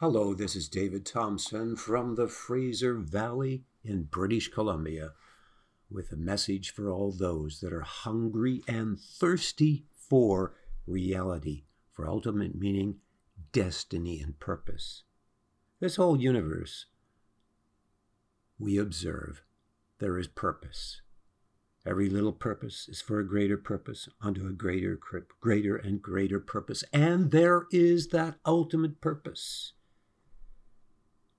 Hello, this is David Thompson from the Fraser Valley in British Columbia with a message for all those that are hungry and thirsty for reality, for ultimate meaning, destiny, and purpose. This whole universe, we observe, there is purpose. Every little purpose is for a greater purpose, unto a greater, greater and greater purpose. And there is that ultimate purpose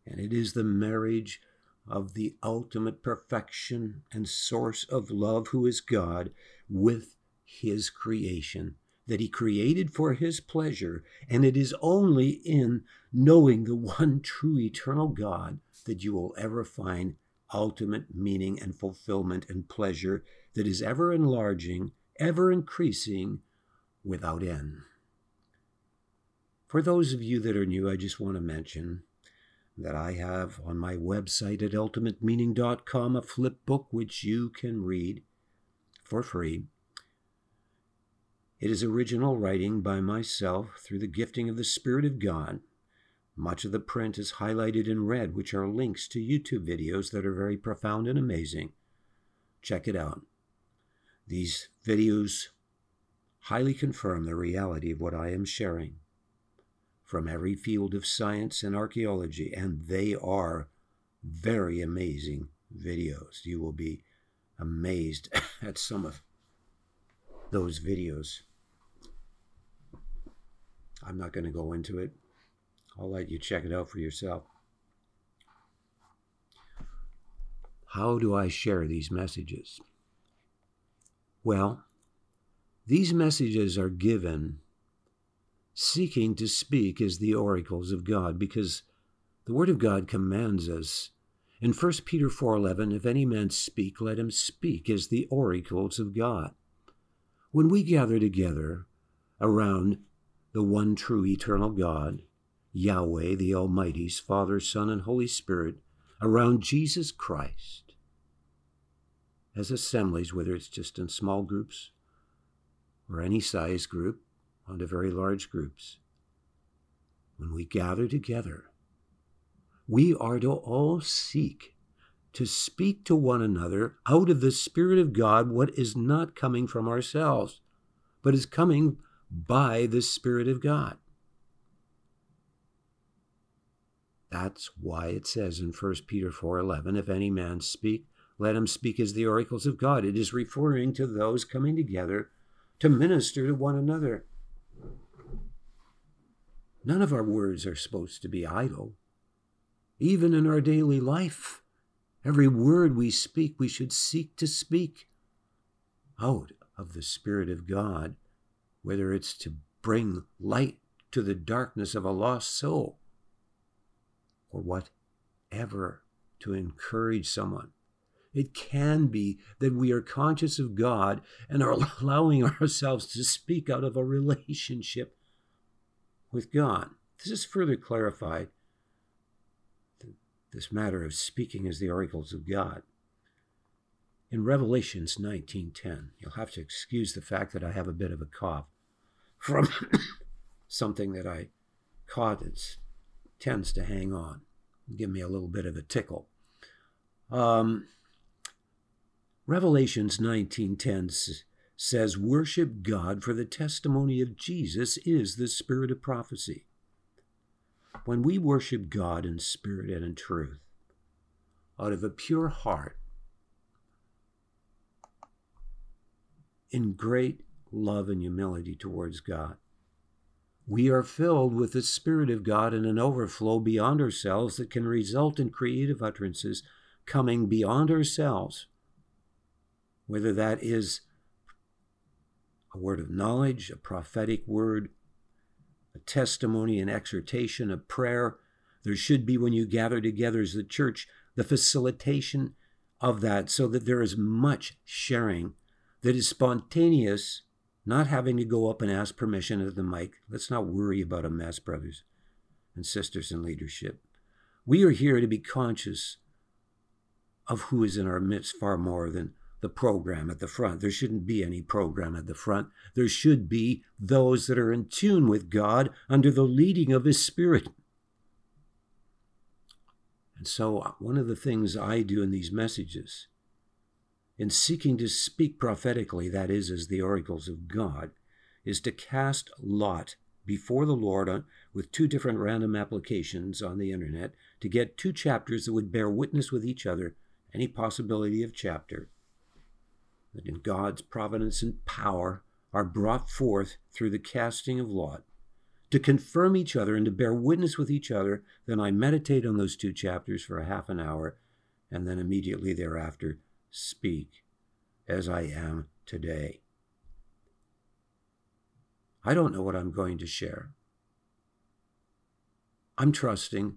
and it is the marriage of the ultimate perfection and source of love, who is God, with his creation that he created for his pleasure. And it is only in knowing the one true eternal God that you will ever find ultimate meaning and fulfillment and pleasure that is ever enlarging, ever increasing, without end. For those of you that are new, I just want to mention that I have on my website at ultimatemeaning.com a flip book which you can read for free. It is original writing by myself through the gifting of the Spirit of God. Much of the print is highlighted in red, which are links to YouTube videos that are very profound and amazing. Check it out. These videos highly confirm the reality of what I am sharing from every field of science and archaeology, and they are very amazing videos. You will be amazed at some of those videos. I'm not going to go into it. I'll let you check it out for yourself. How do I share these messages? Well, these messages are given seeking to speak as the oracles of God, because the Word of God commands us. In 1 Peter 4:11, if any man speak, let him speak as the oracles of God. When we gather together around the one true eternal God, Yahweh, the Almighty's Father, Son, and Holy Spirit, around Jesus Christ, as assemblies, whether it's just in small groups or any size group, onto very large groups. When we gather together, we are to all seek to speak to one another out of the Spirit of God what is not coming from ourselves, but is coming by the Spirit of God. That's why it says in 1 Peter 4:11, if any man speak, let him speak as the oracles of God. It is referring to those coming together to minister to one another. None of our words are supposed to be idle. Even in our daily life, every word we speak, we should seek to speak out of the Spirit of God, whether it's to bring light to the darkness of a lost soul or whatever to encourage someone. It can be that we are conscious of God and are allowing ourselves to speak out of a relationship with God. This is further clarified, this matter of speaking as the oracles of God. In Revelations 19:10, you'll have to excuse the fact that I have a bit of a cough from something that I caught that tends to hang on, give me a little bit of a tickle. Um, Revelations 19:10 says, Worship God, for the testimony of Jesus is the spirit of prophecy. When we worship God in spirit and in truth, out of a pure heart, in great love and humility towards God, we are filled with the Spirit of God in an overflow beyond ourselves that can result in creative utterances coming beyond ourselves, whether that is a word of knowledge, a prophetic word, a testimony, an exhortation, a prayer. There should be, when you gather together as the church, the facilitation of that so that there is much sharing that is spontaneous, not having to go up and ask permission at the mic. Let's not worry about a mess, brothers and sisters in leadership. We are here to be conscious of who is in our midst far more than the program at the front. There shouldn't be any program at the front. There should be those that are in tune with God under the leading of His Spirit. And so, uh, one of the things I do in these messages, in seeking to speak prophetically, that is, as the oracles of God, is to cast lot before the Lord on, with two different random applications on the internet to get two chapters that would bear witness with each other, any possibility of chapter, that in God's providence and power are brought forth through the casting of lot to confirm each other and to bear witness with each other. Then I meditate on those two chapters for a half an hour and then immediately thereafter speak as I am today. I don't know what I'm going to share. I'm trusting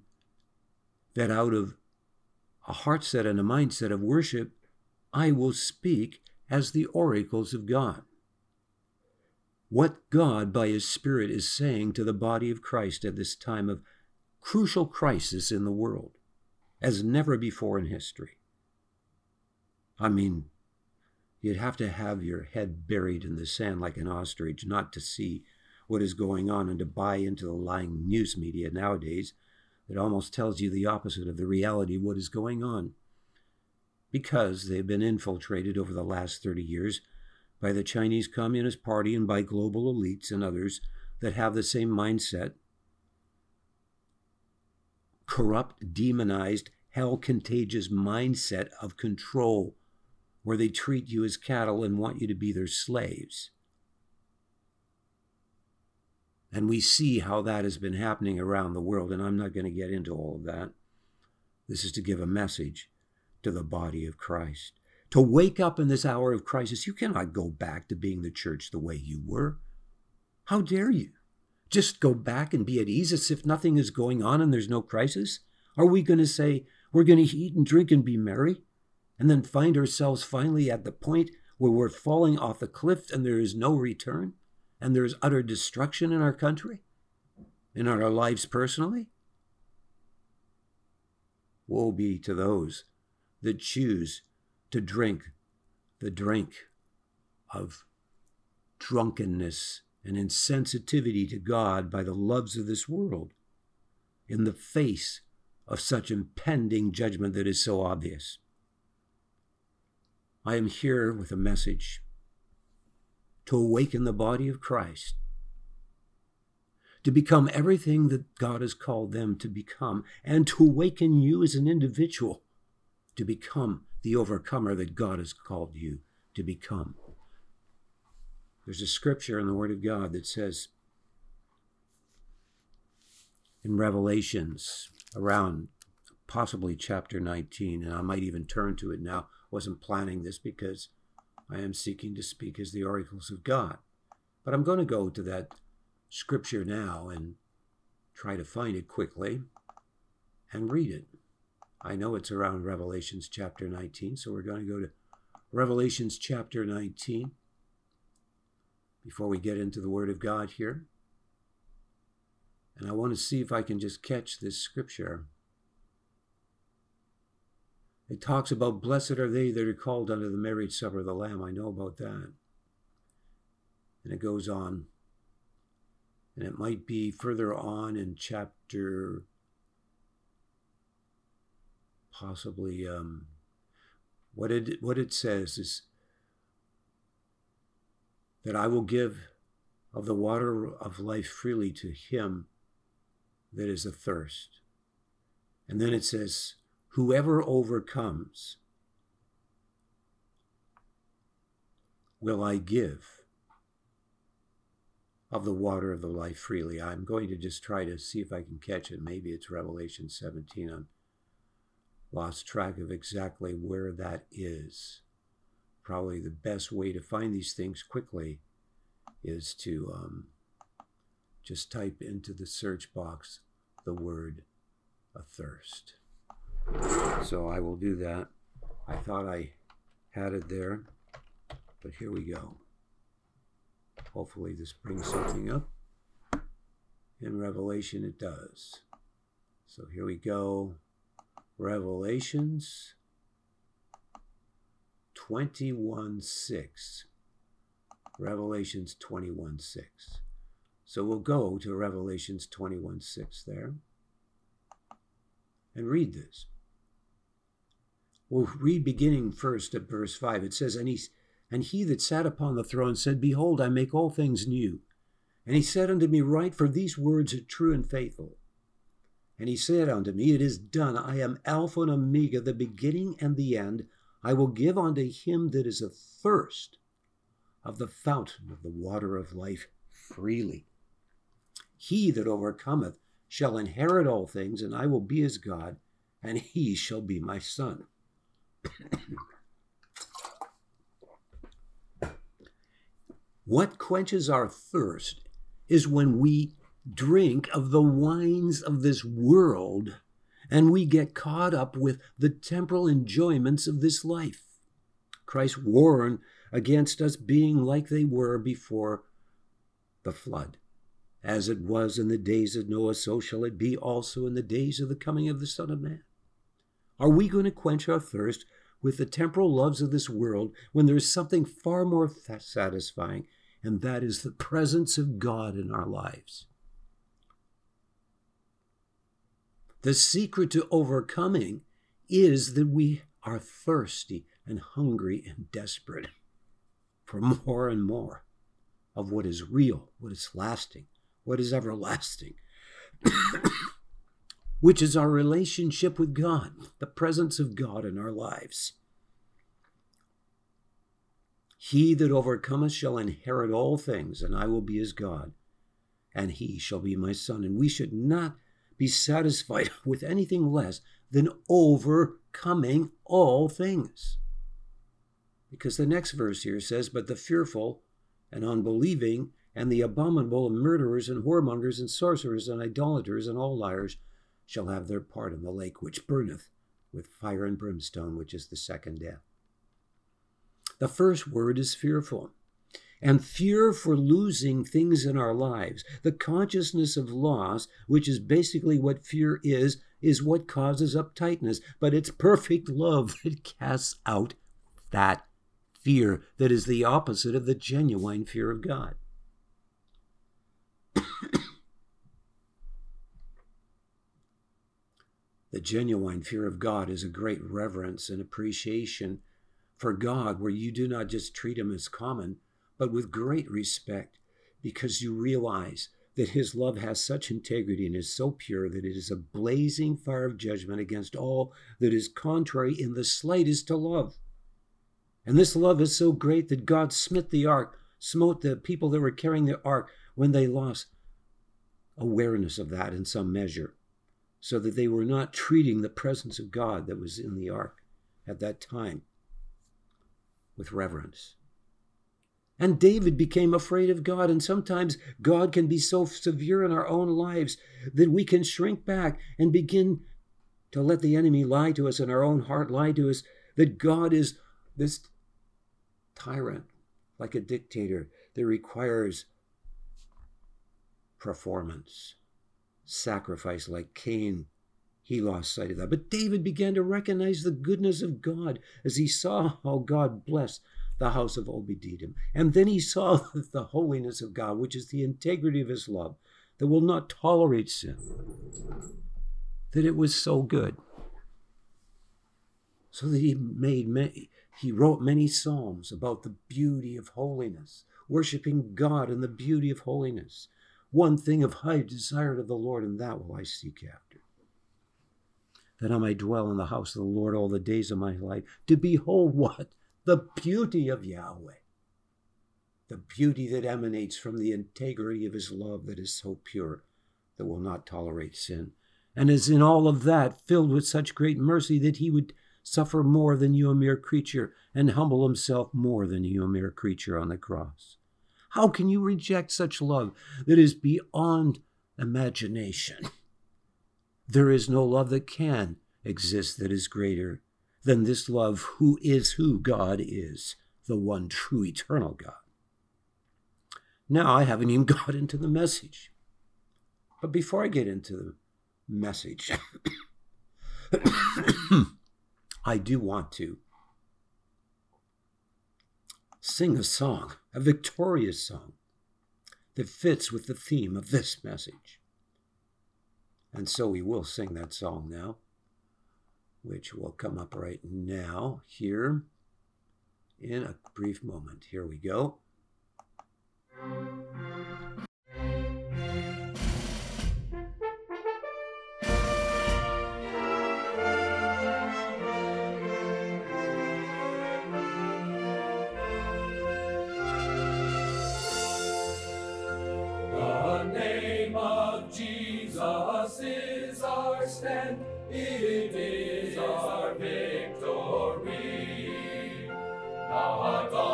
that out of a heart set and a mindset of worship, I will speak as the oracles of God what God, by His Spirit, is saying to the body of Christ at this time of crucial crisis in the world, as never before in history. I mean, you'd have to have your head buried in the sand like an ostrich not to see what is going on and to buy into the lying news media nowadays that almost tells you the opposite of the reality of what is going on. Because they've been infiltrated over the last 30 years by the Chinese Communist Party and by global elites and others that have the same mindset corrupt, demonized, hell contagious mindset of control, where they treat you as cattle and want you to be their slaves. And we see how that has been happening around the world, and I'm not going to get into all of that. This is to give a message to the body of Christ to wake up in this hour of crisis. You cannot go back to being the church the way you were. How dare you? Just go back and be at ease as if nothing is going on and there's no crisis? Are we going to say we're going to eat and drink and be merry and then find ourselves finally at the point where we're falling off the cliff and there is no return and there is utter destruction in our country, in our lives personally? Woe be to those that choose to drink the drink of drunkenness and insensitivity to God by the loves of this world in the face of such impending judgment that is so obvious. I am here with a message to awaken the body of Christ, to become everything that God has called them to become, and to awaken you as an individual to become the overcomer that God has called you to become. There's a scripture in the Word of God that says in Revelations around possibly chapter 19, and I might even turn to it now. I wasn't planning this because I am seeking to speak as the oracles of God. But I'm going to go to that scripture now and try to find it quickly and read it. I know it's around Revelations chapter 19, so we're going to go to Revelations chapter 19 before we get into the Word of God here. And I want to see if I can just catch this scripture. It talks about blessed are they that are called unto the marriage supper of the Lamb. I know about that. And it goes on. And it might be further on in chapter possibly um, what it what it says is that I will give of the water of life freely to him that is athirst. And then it says, whoever overcomes will I give of the water of the life freely. I'm going to just try to see if I can catch it. Maybe it's Revelation 17. I'm lost track of exactly where that is. Probably the best way to find these things quickly is to um, just type into the search box the word athirst. So I will do that. I thought I had it there, but here we go. Hopefully, this brings something up. In Revelation, it does. So here we go. Revelations 21 6. Revelations 21 6. So we'll go to Revelations 21 6 there and read this. We'll read beginning first at verse 5. It says, And he, and he that sat upon the throne said, Behold, I make all things new. And he said unto me, Write, for these words are true and faithful. And he said unto me, It is done. I am Alpha and Omega, the beginning and the end. I will give unto him that is athirst of the fountain of the water of life freely. He that overcometh shall inherit all things, and I will be his God, and he shall be my son. what quenches our thirst is when we drink of the wines of this world and we get caught up with the temporal enjoyments of this life. Christ warned against us being like they were before the flood. As it was in the days of Noah, so shall it be also in the days of the coming of the Son of Man. Are we going to quench our thirst with the temporal loves of this world when there is something far more satisfying, and that is the presence of God in our lives? The secret to overcoming is that we are thirsty and hungry and desperate for more and more of what is real, what is lasting, what is everlasting, which is our relationship with God, the presence of God in our lives. He that overcometh shall inherit all things, and I will be his God, and he shall be my son. And we should not be satisfied with anything less than overcoming all things. Because the next verse here says, But the fearful and unbelieving and the abominable and murderers and whoremongers and sorcerers and idolaters and all liars shall have their part in the lake which burneth with fire and brimstone, which is the second death. The first word is fearful. And fear for losing things in our lives, the consciousness of loss, which is basically what fear is, is what causes uptightness. But it's perfect love that casts out that fear that is the opposite of the genuine fear of God. the genuine fear of God is a great reverence and appreciation for God, where you do not just treat Him as common, but with great respect, because you realize that His love has such integrity and is so pure that it is a blazing fire of judgment against all that is contrary in the slightest to love. And this love is so great that God smote the ark, smote the people that were carrying the ark when they lost awareness of that in some measure, so that they were not treating the presence of God that was in the ark at that time with reverence. And David became afraid of God. And sometimes God can be so severe in our own lives that we can shrink back and begin to let the enemy lie to us and our own heart lie to us that God is this tyrant, like a dictator that requires performance, sacrifice, like Cain. He lost sight of that. But David began to recognize the goodness of God as he saw how God blessed the house of Obed-Edom. And then he saw the holiness of God, which is the integrity of his love, that will not tolerate sin. That it was so good. So that he made many, he wrote many psalms about the beauty of holiness, worshiping God in the beauty of holiness. One thing of high desire of the Lord, and that will I seek after. That I may dwell in the house of the Lord all the days of my life, to behold what? The beauty of Yahweh. The beauty that emanates from the integrity of his love that is so pure, that will not tolerate sin, and is in all of that filled with such great mercy that he would suffer more than you, a mere creature, and humble himself more than you, a mere creature, on the cross? How can you reject such love that is beyond imagination? There is no love that can exist that is greater than this love, who is who God is, the one true eternal God. Now, I haven't even got into the message. But before I get into the message, I do want to sing a song, a victorious song, that fits with the theme of this message. And so we will sing that song now. Which will come up right now here in a brief moment. Here we go. Lord God.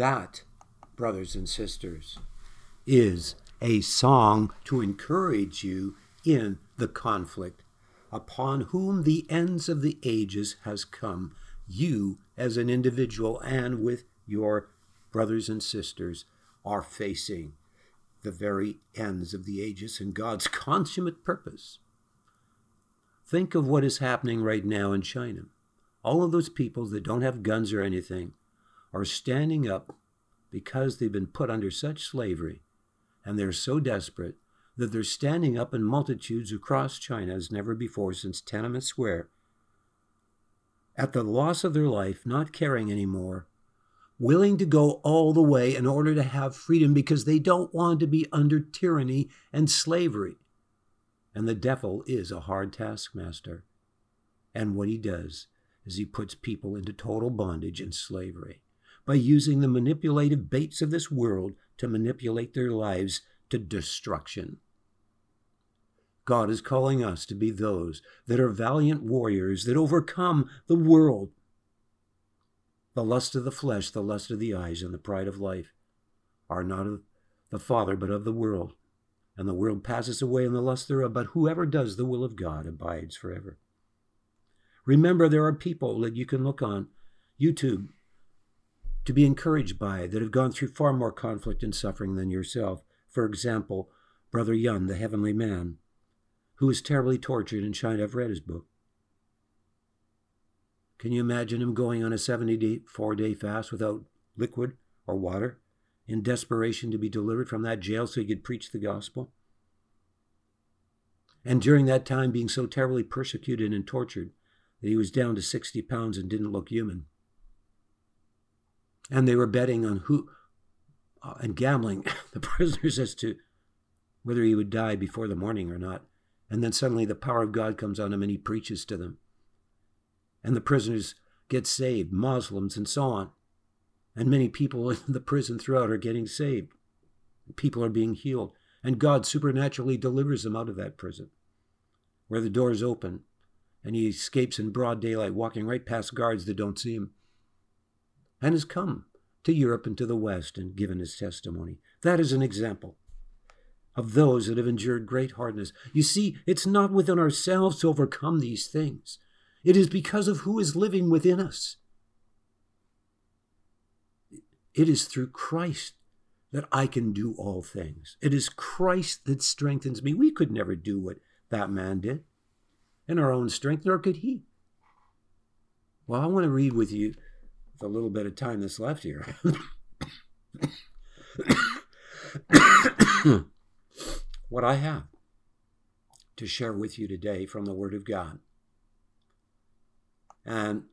that, brothers and sisters, is a song to encourage you in the conflict upon whom the ends of the ages has come, you as an individual and with your brothers and sisters are facing the very ends of the ages and God's consummate purpose Think of what is happening right now in China. All of those people that don't have guns or anything are standing up because they've been put under such slavery and they're so desperate that they're standing up in multitudes across China as never before since Tiananmen Square at the loss of their life, not caring anymore, willing to go all the way in order to have freedom because they don't want to be under tyranny and slavery. And the devil is a hard taskmaster. And what he does is he puts people into total bondage and slavery by using the manipulative baits of this world to manipulate their lives to destruction. God is calling us to be those that are valiant warriors that overcome the world. The lust of the flesh, the lust of the eyes, and the pride of life are not of the Father, but of the world. And the world passes away and the lust thereof, but whoever does the will of God abides forever. Remember, there are people that you can look on YouTube to be encouraged by that have gone through far more conflict and suffering than yourself. For example, Brother Yun, the heavenly man, who was terribly tortured in China. I've read his book. Can you imagine him going on a 74 day fast without liquid or water in desperation to be delivered from that jail so he could preach the gospel? And during that time, being so terribly persecuted and tortured that he was down to 60 pounds and didn't look human. And they were betting on who uh, and gambling the prisoners as to whether he would die before the morning or not. And then suddenly the power of God comes on him and he preaches to them. And the prisoners get saved, Muslims and so on. And many people in the prison throughout are getting saved. People are being healed. And God supernaturally delivers them out of that prison where the doors open and he escapes in broad daylight, walking right past guards that don't see him. And has come to Europe and to the West and given his testimony. That is an example of those that have endured great hardness. You see, it's not within ourselves to overcome these things, it is because of who is living within us. It is through Christ that I can do all things. It is Christ that strengthens me. We could never do what that man did in our own strength, nor could he. Well, I want to read with you the little bit of time that's left here. what I have to share with you today from the Word of God. And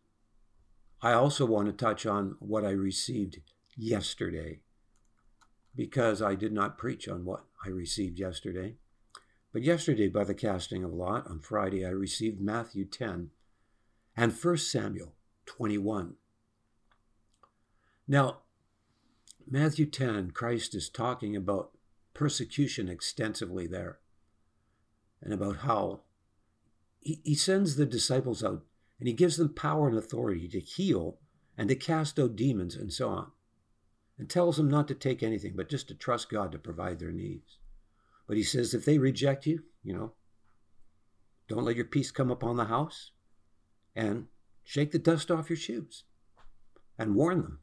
I also want to touch on what I received yesterday because I did not preach on what I received yesterday. But yesterday, by the casting of lot, on Friday, I received Matthew 10 and 1 Samuel 21. Now, Matthew 10, Christ is talking about persecution extensively there and about how he, he sends the disciples out and he gives them power and authority to heal and to cast out demons and so on and tells them not to take anything but just to trust God to provide their needs. But he says if they reject you, you know, don't let your peace come upon the house and shake the dust off your shoes and warn them.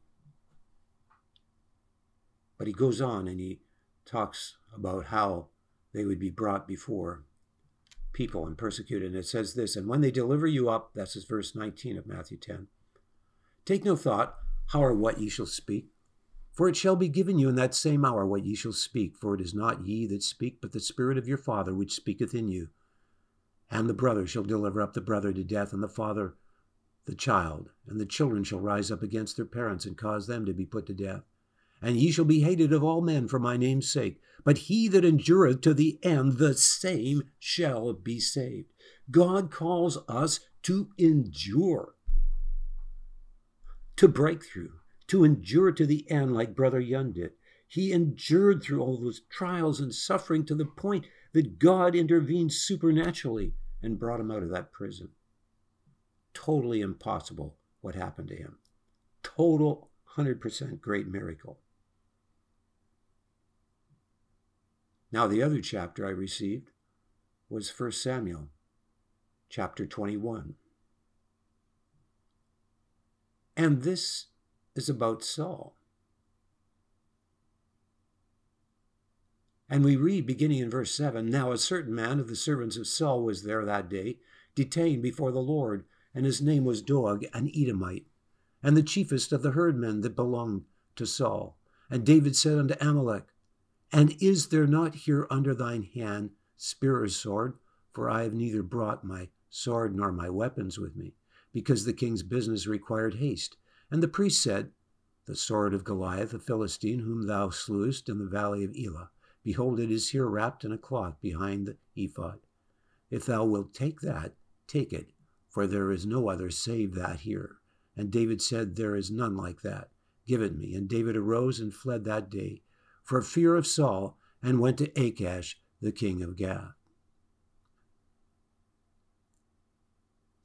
But he goes on and he talks about how they would be brought before people and persecuted. And it says this, and when they deliver you up, that's his verse 19 of Matthew 10, take no thought how or what ye shall speak. For it shall be given you in that same hour what ye shall speak. For it is not ye that speak, but the Spirit of your Father which speaketh in you. And the brother shall deliver up the brother to death, and the father the child. And the children shall rise up against their parents, and cause them to be put to death and ye shall be hated of all men for my name's sake. But he that endureth to the end, the same shall be saved. God calls us to endure, to break through, to endure to the end, like Brother Yun did. He endured through all those trials and suffering to the point that God intervened supernaturally and brought him out of that prison. Totally impossible what happened to him. Total 100% great miracle. Now, the other chapter I received was 1 Samuel, chapter 21. And this is about Saul. And we read beginning in verse 7 Now a certain man of the servants of Saul was there that day, detained before the Lord, and his name was Doeg, an Edomite, and the chiefest of the herdmen that belonged to Saul. And David said unto Amalek, And is there not here under thine hand spear or sword? For I have neither brought my sword nor my weapons with me, because the king's business required haste. And the priest said, The sword of Goliath, the Philistine, whom thou slewest in the valley of Elah, behold, it is here wrapped in a cloth behind the ephod. If thou wilt take that, take it, for there is no other save that here. And David said, There is none like that. Give it me. And David arose and fled that day for fear of Saul, and went to Achish, the king of Gath.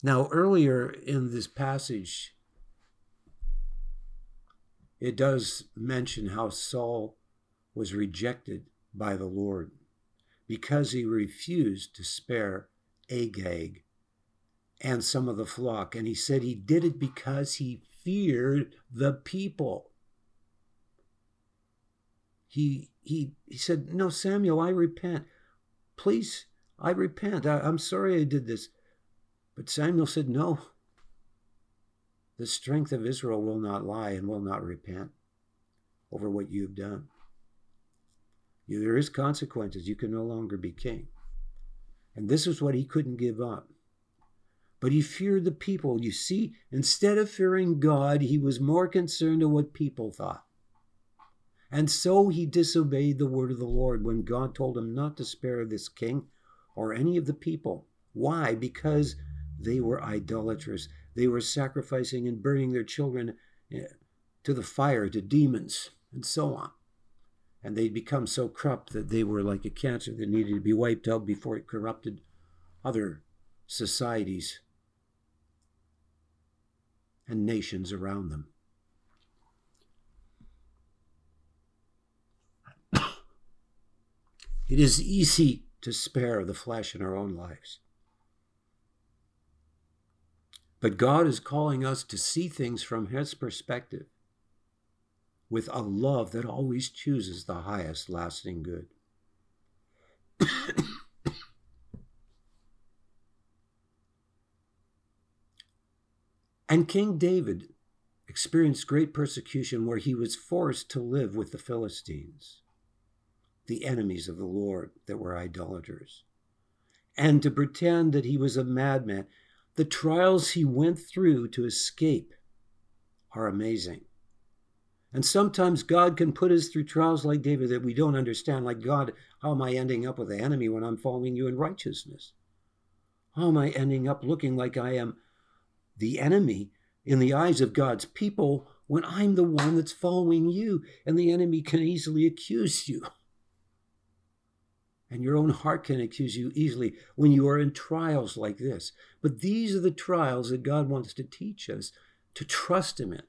Now, earlier in this passage, it does mention how Saul was rejected by the Lord because he refused to spare Agag and some of the flock. And he said he did it because he feared the people. He, he, he said, No, Samuel, I repent. Please, I repent. I, I'm sorry I did this. But Samuel said, No. The strength of Israel will not lie and will not repent over what you have done. There is consequences. You can no longer be king. And this is what he couldn't give up but he feared the people. You see, instead of fearing God, he was more concerned of what people thought. And so he disobeyed the word of the Lord when God told him not to spare this king or any of the people. Why? Because they were idolaters. They were sacrificing and burning their children eh, to the fire, to demons, and so on. And they'd become so corrupt that they were like a cancer that needed to be wiped out before it corrupted other societies and nations around them. It is easy to spare the flesh in our own lives. But God is calling us to see things from His perspective with a love that always chooses the highest lasting good. And King David experienced great persecution where he was forced to live with the Philistines, the enemies of the Lord that were idolaters, and to pretend that he was a madman. The trials he went through to escape are amazing. And sometimes God can put us through trials like David that we don't understand. Like, God, how am I ending up with the enemy when I'm following you in righteousness? How am I ending up looking like I am the enemy in the eyes of God's people when I'm the one that's following you, and the enemy can easily accuse you. And your own heart can accuse you easily when you are in trials like this. But these are the trials that God wants to teach us to trust Him in.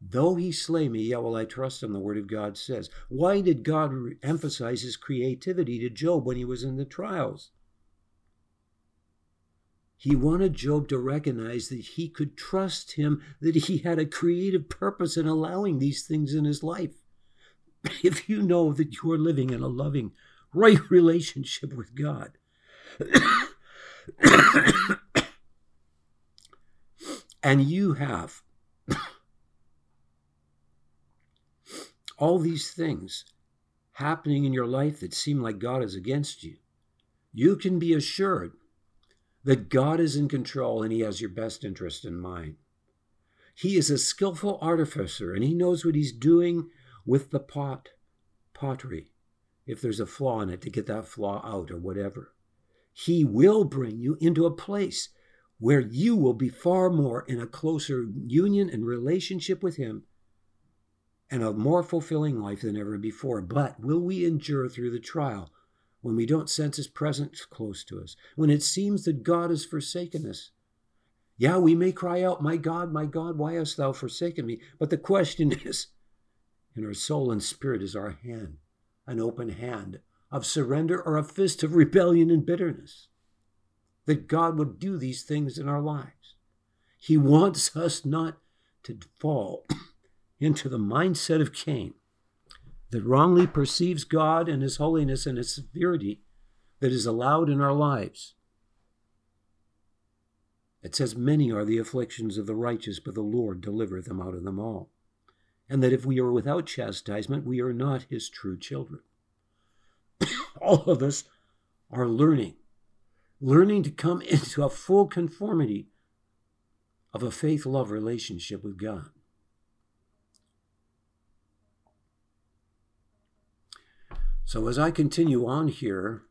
Though he slay me, yet will I trust him, the word of God says. Why did God emphasize his creativity to Job when he was in the trials? He wanted Job to recognize that he could trust him, that he had a creative purpose in allowing these things in his life. If you know that you are living in a loving, right relationship with God, and you have all these things happening in your life that seem like God is against you, you can be assured that God is in control and He has your best interest in mind. He is a skillful artificer and He knows what He's doing with the pot, pottery, if there's a flaw in it, to get that flaw out or whatever. He will bring you into a place where you will be far more in a closer union and relationship with Him and a more fulfilling life than ever before. But will we endure through the trial? when we don't sense His presence close to us, when it seems that God has forsaken us. Yeah, we may cry out, My God, my God, why hast thou forsaken me? But the question is, in our soul and spirit is our hand, an open hand of surrender or a fist of rebellion and bitterness. That God would do these things in our lives. He wants us not to fall into the mindset of Cain, that wrongly perceives God and His holiness and His severity that is allowed in our lives. It says, Many are the afflictions of the righteous, but the Lord delivereth them out of them all. And that if we are without chastisement, we are not his true children. all of us are learning, learning to come into a full conformity of a faith love relationship with God. So, as I continue on here,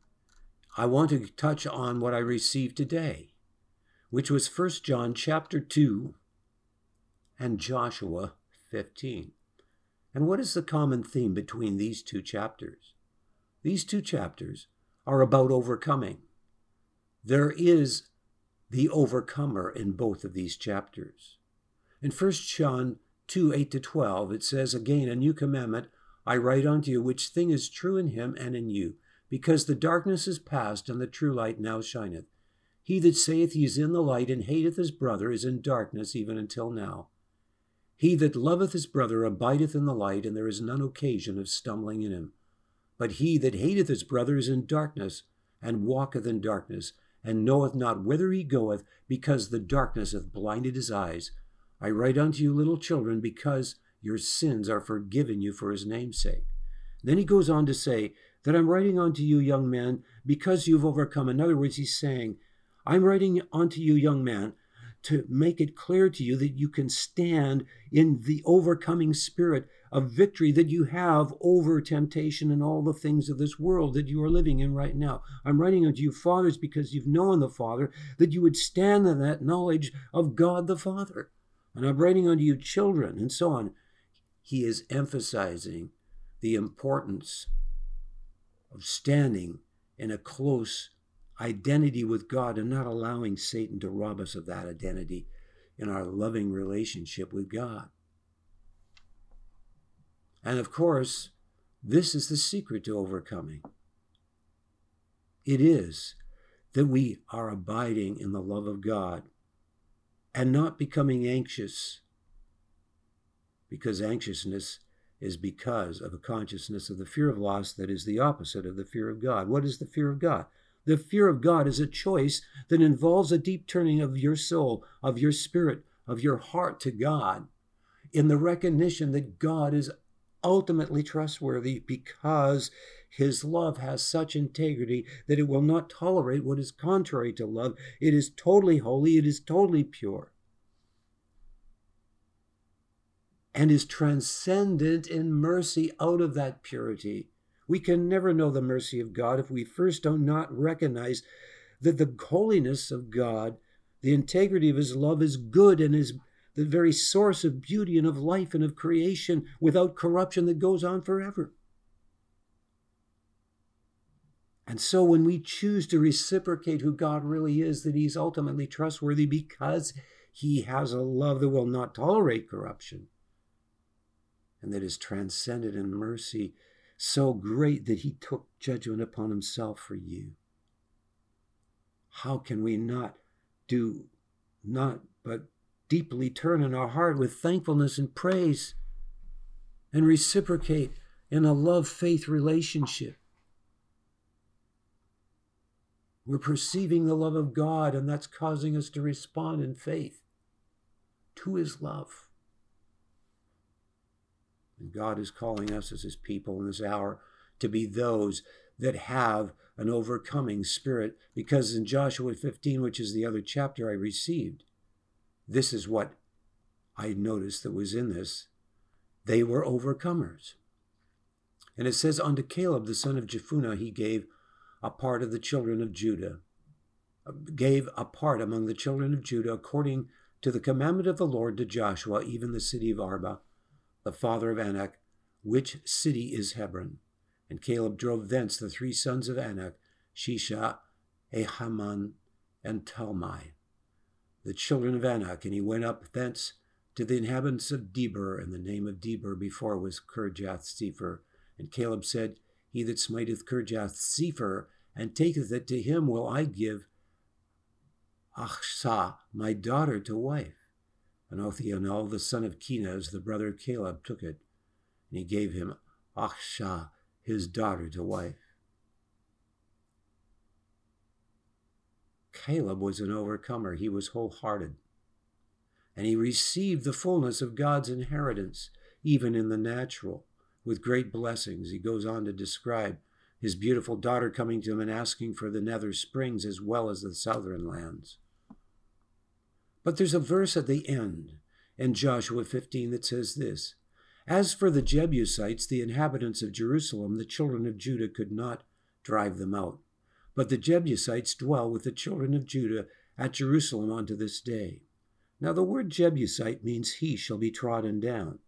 I want to touch on what I received today, which was 1 John chapter 2 and Joshua 15. And what is the common theme between these two chapters? These two chapters are about overcoming. There is the overcomer in both of these chapters. In 1 John 2 8 to 12, it says, Again, a new commandment I write unto you which thing is true in him and in you, because the darkness is past and the true light now shineth. He that saith he is in the light and hateth his brother is in darkness even until now. He that loveth his brother abideth in the light, and there is none occasion of stumbling in him. But he that hateth his brother is in darkness, and walketh in darkness, and knoweth not whither he goeth, because the darkness hath blinded his eyes. I write unto you, little children, because your sins are forgiven you for his name's sake. Then he goes on to say that I'm writing unto you, young man, because you've overcome. In other words, he's saying, I'm writing unto you, young man, to make it clear to you that you can stand in the overcoming spirit of victory that you have over temptation and all the things of this world that you are living in right now. I'm writing unto you, fathers, because you've known the Father, that you would stand in that knowledge of God the Father. And I'm writing unto you, children, and so on he is emphasizing the importance of standing in a close identity with God and not allowing Satan to rob us of that identity in our loving relationship with God. And of course, this is the secret to overcoming. It is that we are abiding in the love of God and not becoming anxious because anxiousness is because of a consciousness of the fear of loss that is the opposite of the fear of God. What is the fear of God? The fear of God is a choice that involves a deep turning of your soul, of your spirit, of your heart to God in the recognition that God is ultimately trustworthy because his love has such integrity that it will not tolerate what is contrary to love. It is totally holy, it is totally pure. and is transcendent in mercy out of that purity. We can never know the mercy of God if we first do not recognize that the holiness of God, the integrity of His love is good and is the very source of beauty and of life and of creation without corruption that goes on forever. And so when we choose to reciprocate who God really is, that He's ultimately trustworthy because He has a love that will not tolerate corruption and that is transcended in mercy so great that he took judgment upon himself for you. How can we not do, not but deeply turn in our heart with thankfulness and praise and reciprocate in a love faith relationship? We're perceiving the love of God, and that's causing us to respond in faith to his love. And God is calling us as his people in this hour to be those that have an overcoming spirit. Because in Joshua 15, which is the other chapter I received, this is what I noticed that was in this. They were overcomers. And it says, Unto Caleb the son of Jephunneh he gave a part of the children of Judah, gave a part among the children of Judah according to the commandment of the Lord to Joshua, even the city of Arba the father of Anak, which city is Hebron. And Caleb drove thence the three sons of Anak, Sheshai, Ahiman, and Talmai, the children of Anak. And he went up thence to the inhabitants of Debir, and the name of Debir before was Kirjath Sepher. And Caleb said, He that smiteth Kirjath Sepher, and taketh it to him will I give Achsah, my daughter, to wife. And Othniel, the son of Kenaz, the brother of Caleb, took it, and he gave him Achsah, his daughter, to wife. Caleb was an overcomer, he was wholehearted. And he received the fullness of God's inheritance, even in the natural, with great blessings. He goes on to describe his beautiful daughter coming to him and asking for the nether springs as well as the southern lands. But there's a verse at the end in Joshua 15 that says this As for the Jebusites, the inhabitants of Jerusalem, the children of Judah could not drive them out. But the Jebusites dwell with the children of Judah at Jerusalem unto this day. Now the word Jebusite means he shall be trodden down.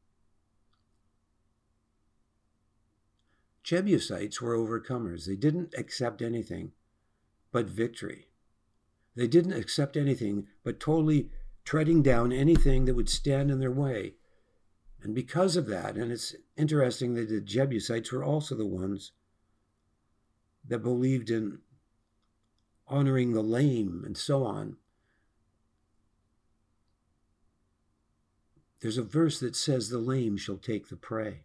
Jebusites were overcomers. They didn't accept anything but victory. They didn't accept anything but totally treading down anything that would stand in their way. And because of that, and it's interesting that the Jebusites were also the ones that believed in honoring the lame and so on. There's a verse that says, The lame shall take the prey.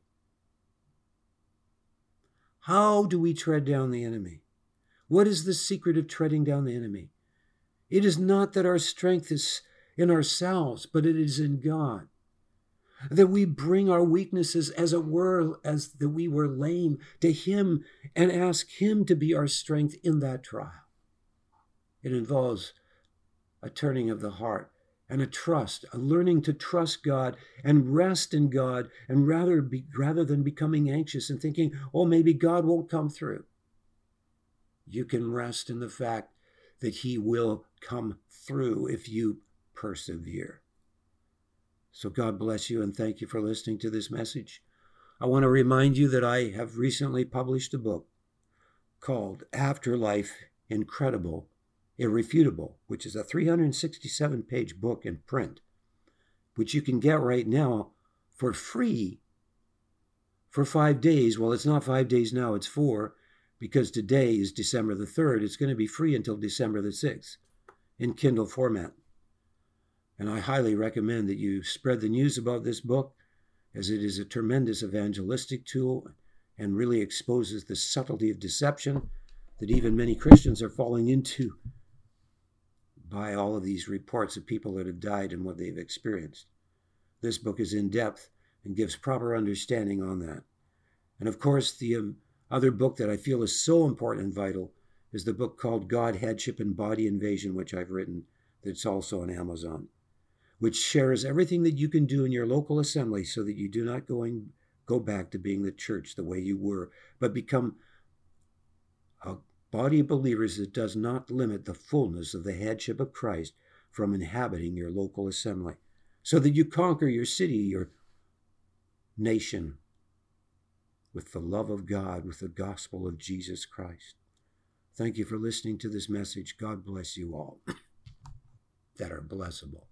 How do we tread down the enemy? What is the secret of treading down the enemy? It is not that our strength is in ourselves, but it is in God. That we bring our weaknesses, as it were, as that we were lame, to Him and ask Him to be our strength in that trial. It involves a turning of the heart and a trust, a learning to trust God and rest in God, and rather be, rather than becoming anxious and thinking, oh, maybe God won't come through. You can rest in the fact that He will come through if you persevere. So God bless you and thank you for listening to this message. I want to remind you that I have recently published a book called Afterlife Incredible Irrefutable, which is a 367 page book in print, which you can get right now for free for five days. Well, it's not five days now, it's four, because today is December the 3rd. It's going to be free until December the 6th in Kindle format. And I highly recommend that you spread the news about this book, as it is a tremendous evangelistic tool and really exposes the subtlety of deception that even many Christians are falling into by all of these reports of people that have died and what they've experienced. This book is in depth and gives proper understanding on that. And of course, the um, other book that I feel is so important and vital is the book called God, Headship, and Body Invasion, which I've written, that's also on Amazon, which shares everything that you can do in your local assembly so that you do not going, go back to being the church the way you were, but become a body of believers that does not limit the fullness of the headship of Christ from inhabiting your local assembly, so that you conquer your city, your nation, with the love of God, with the gospel of Jesus Christ. Thank you for listening to this message. God bless you all that are blessable.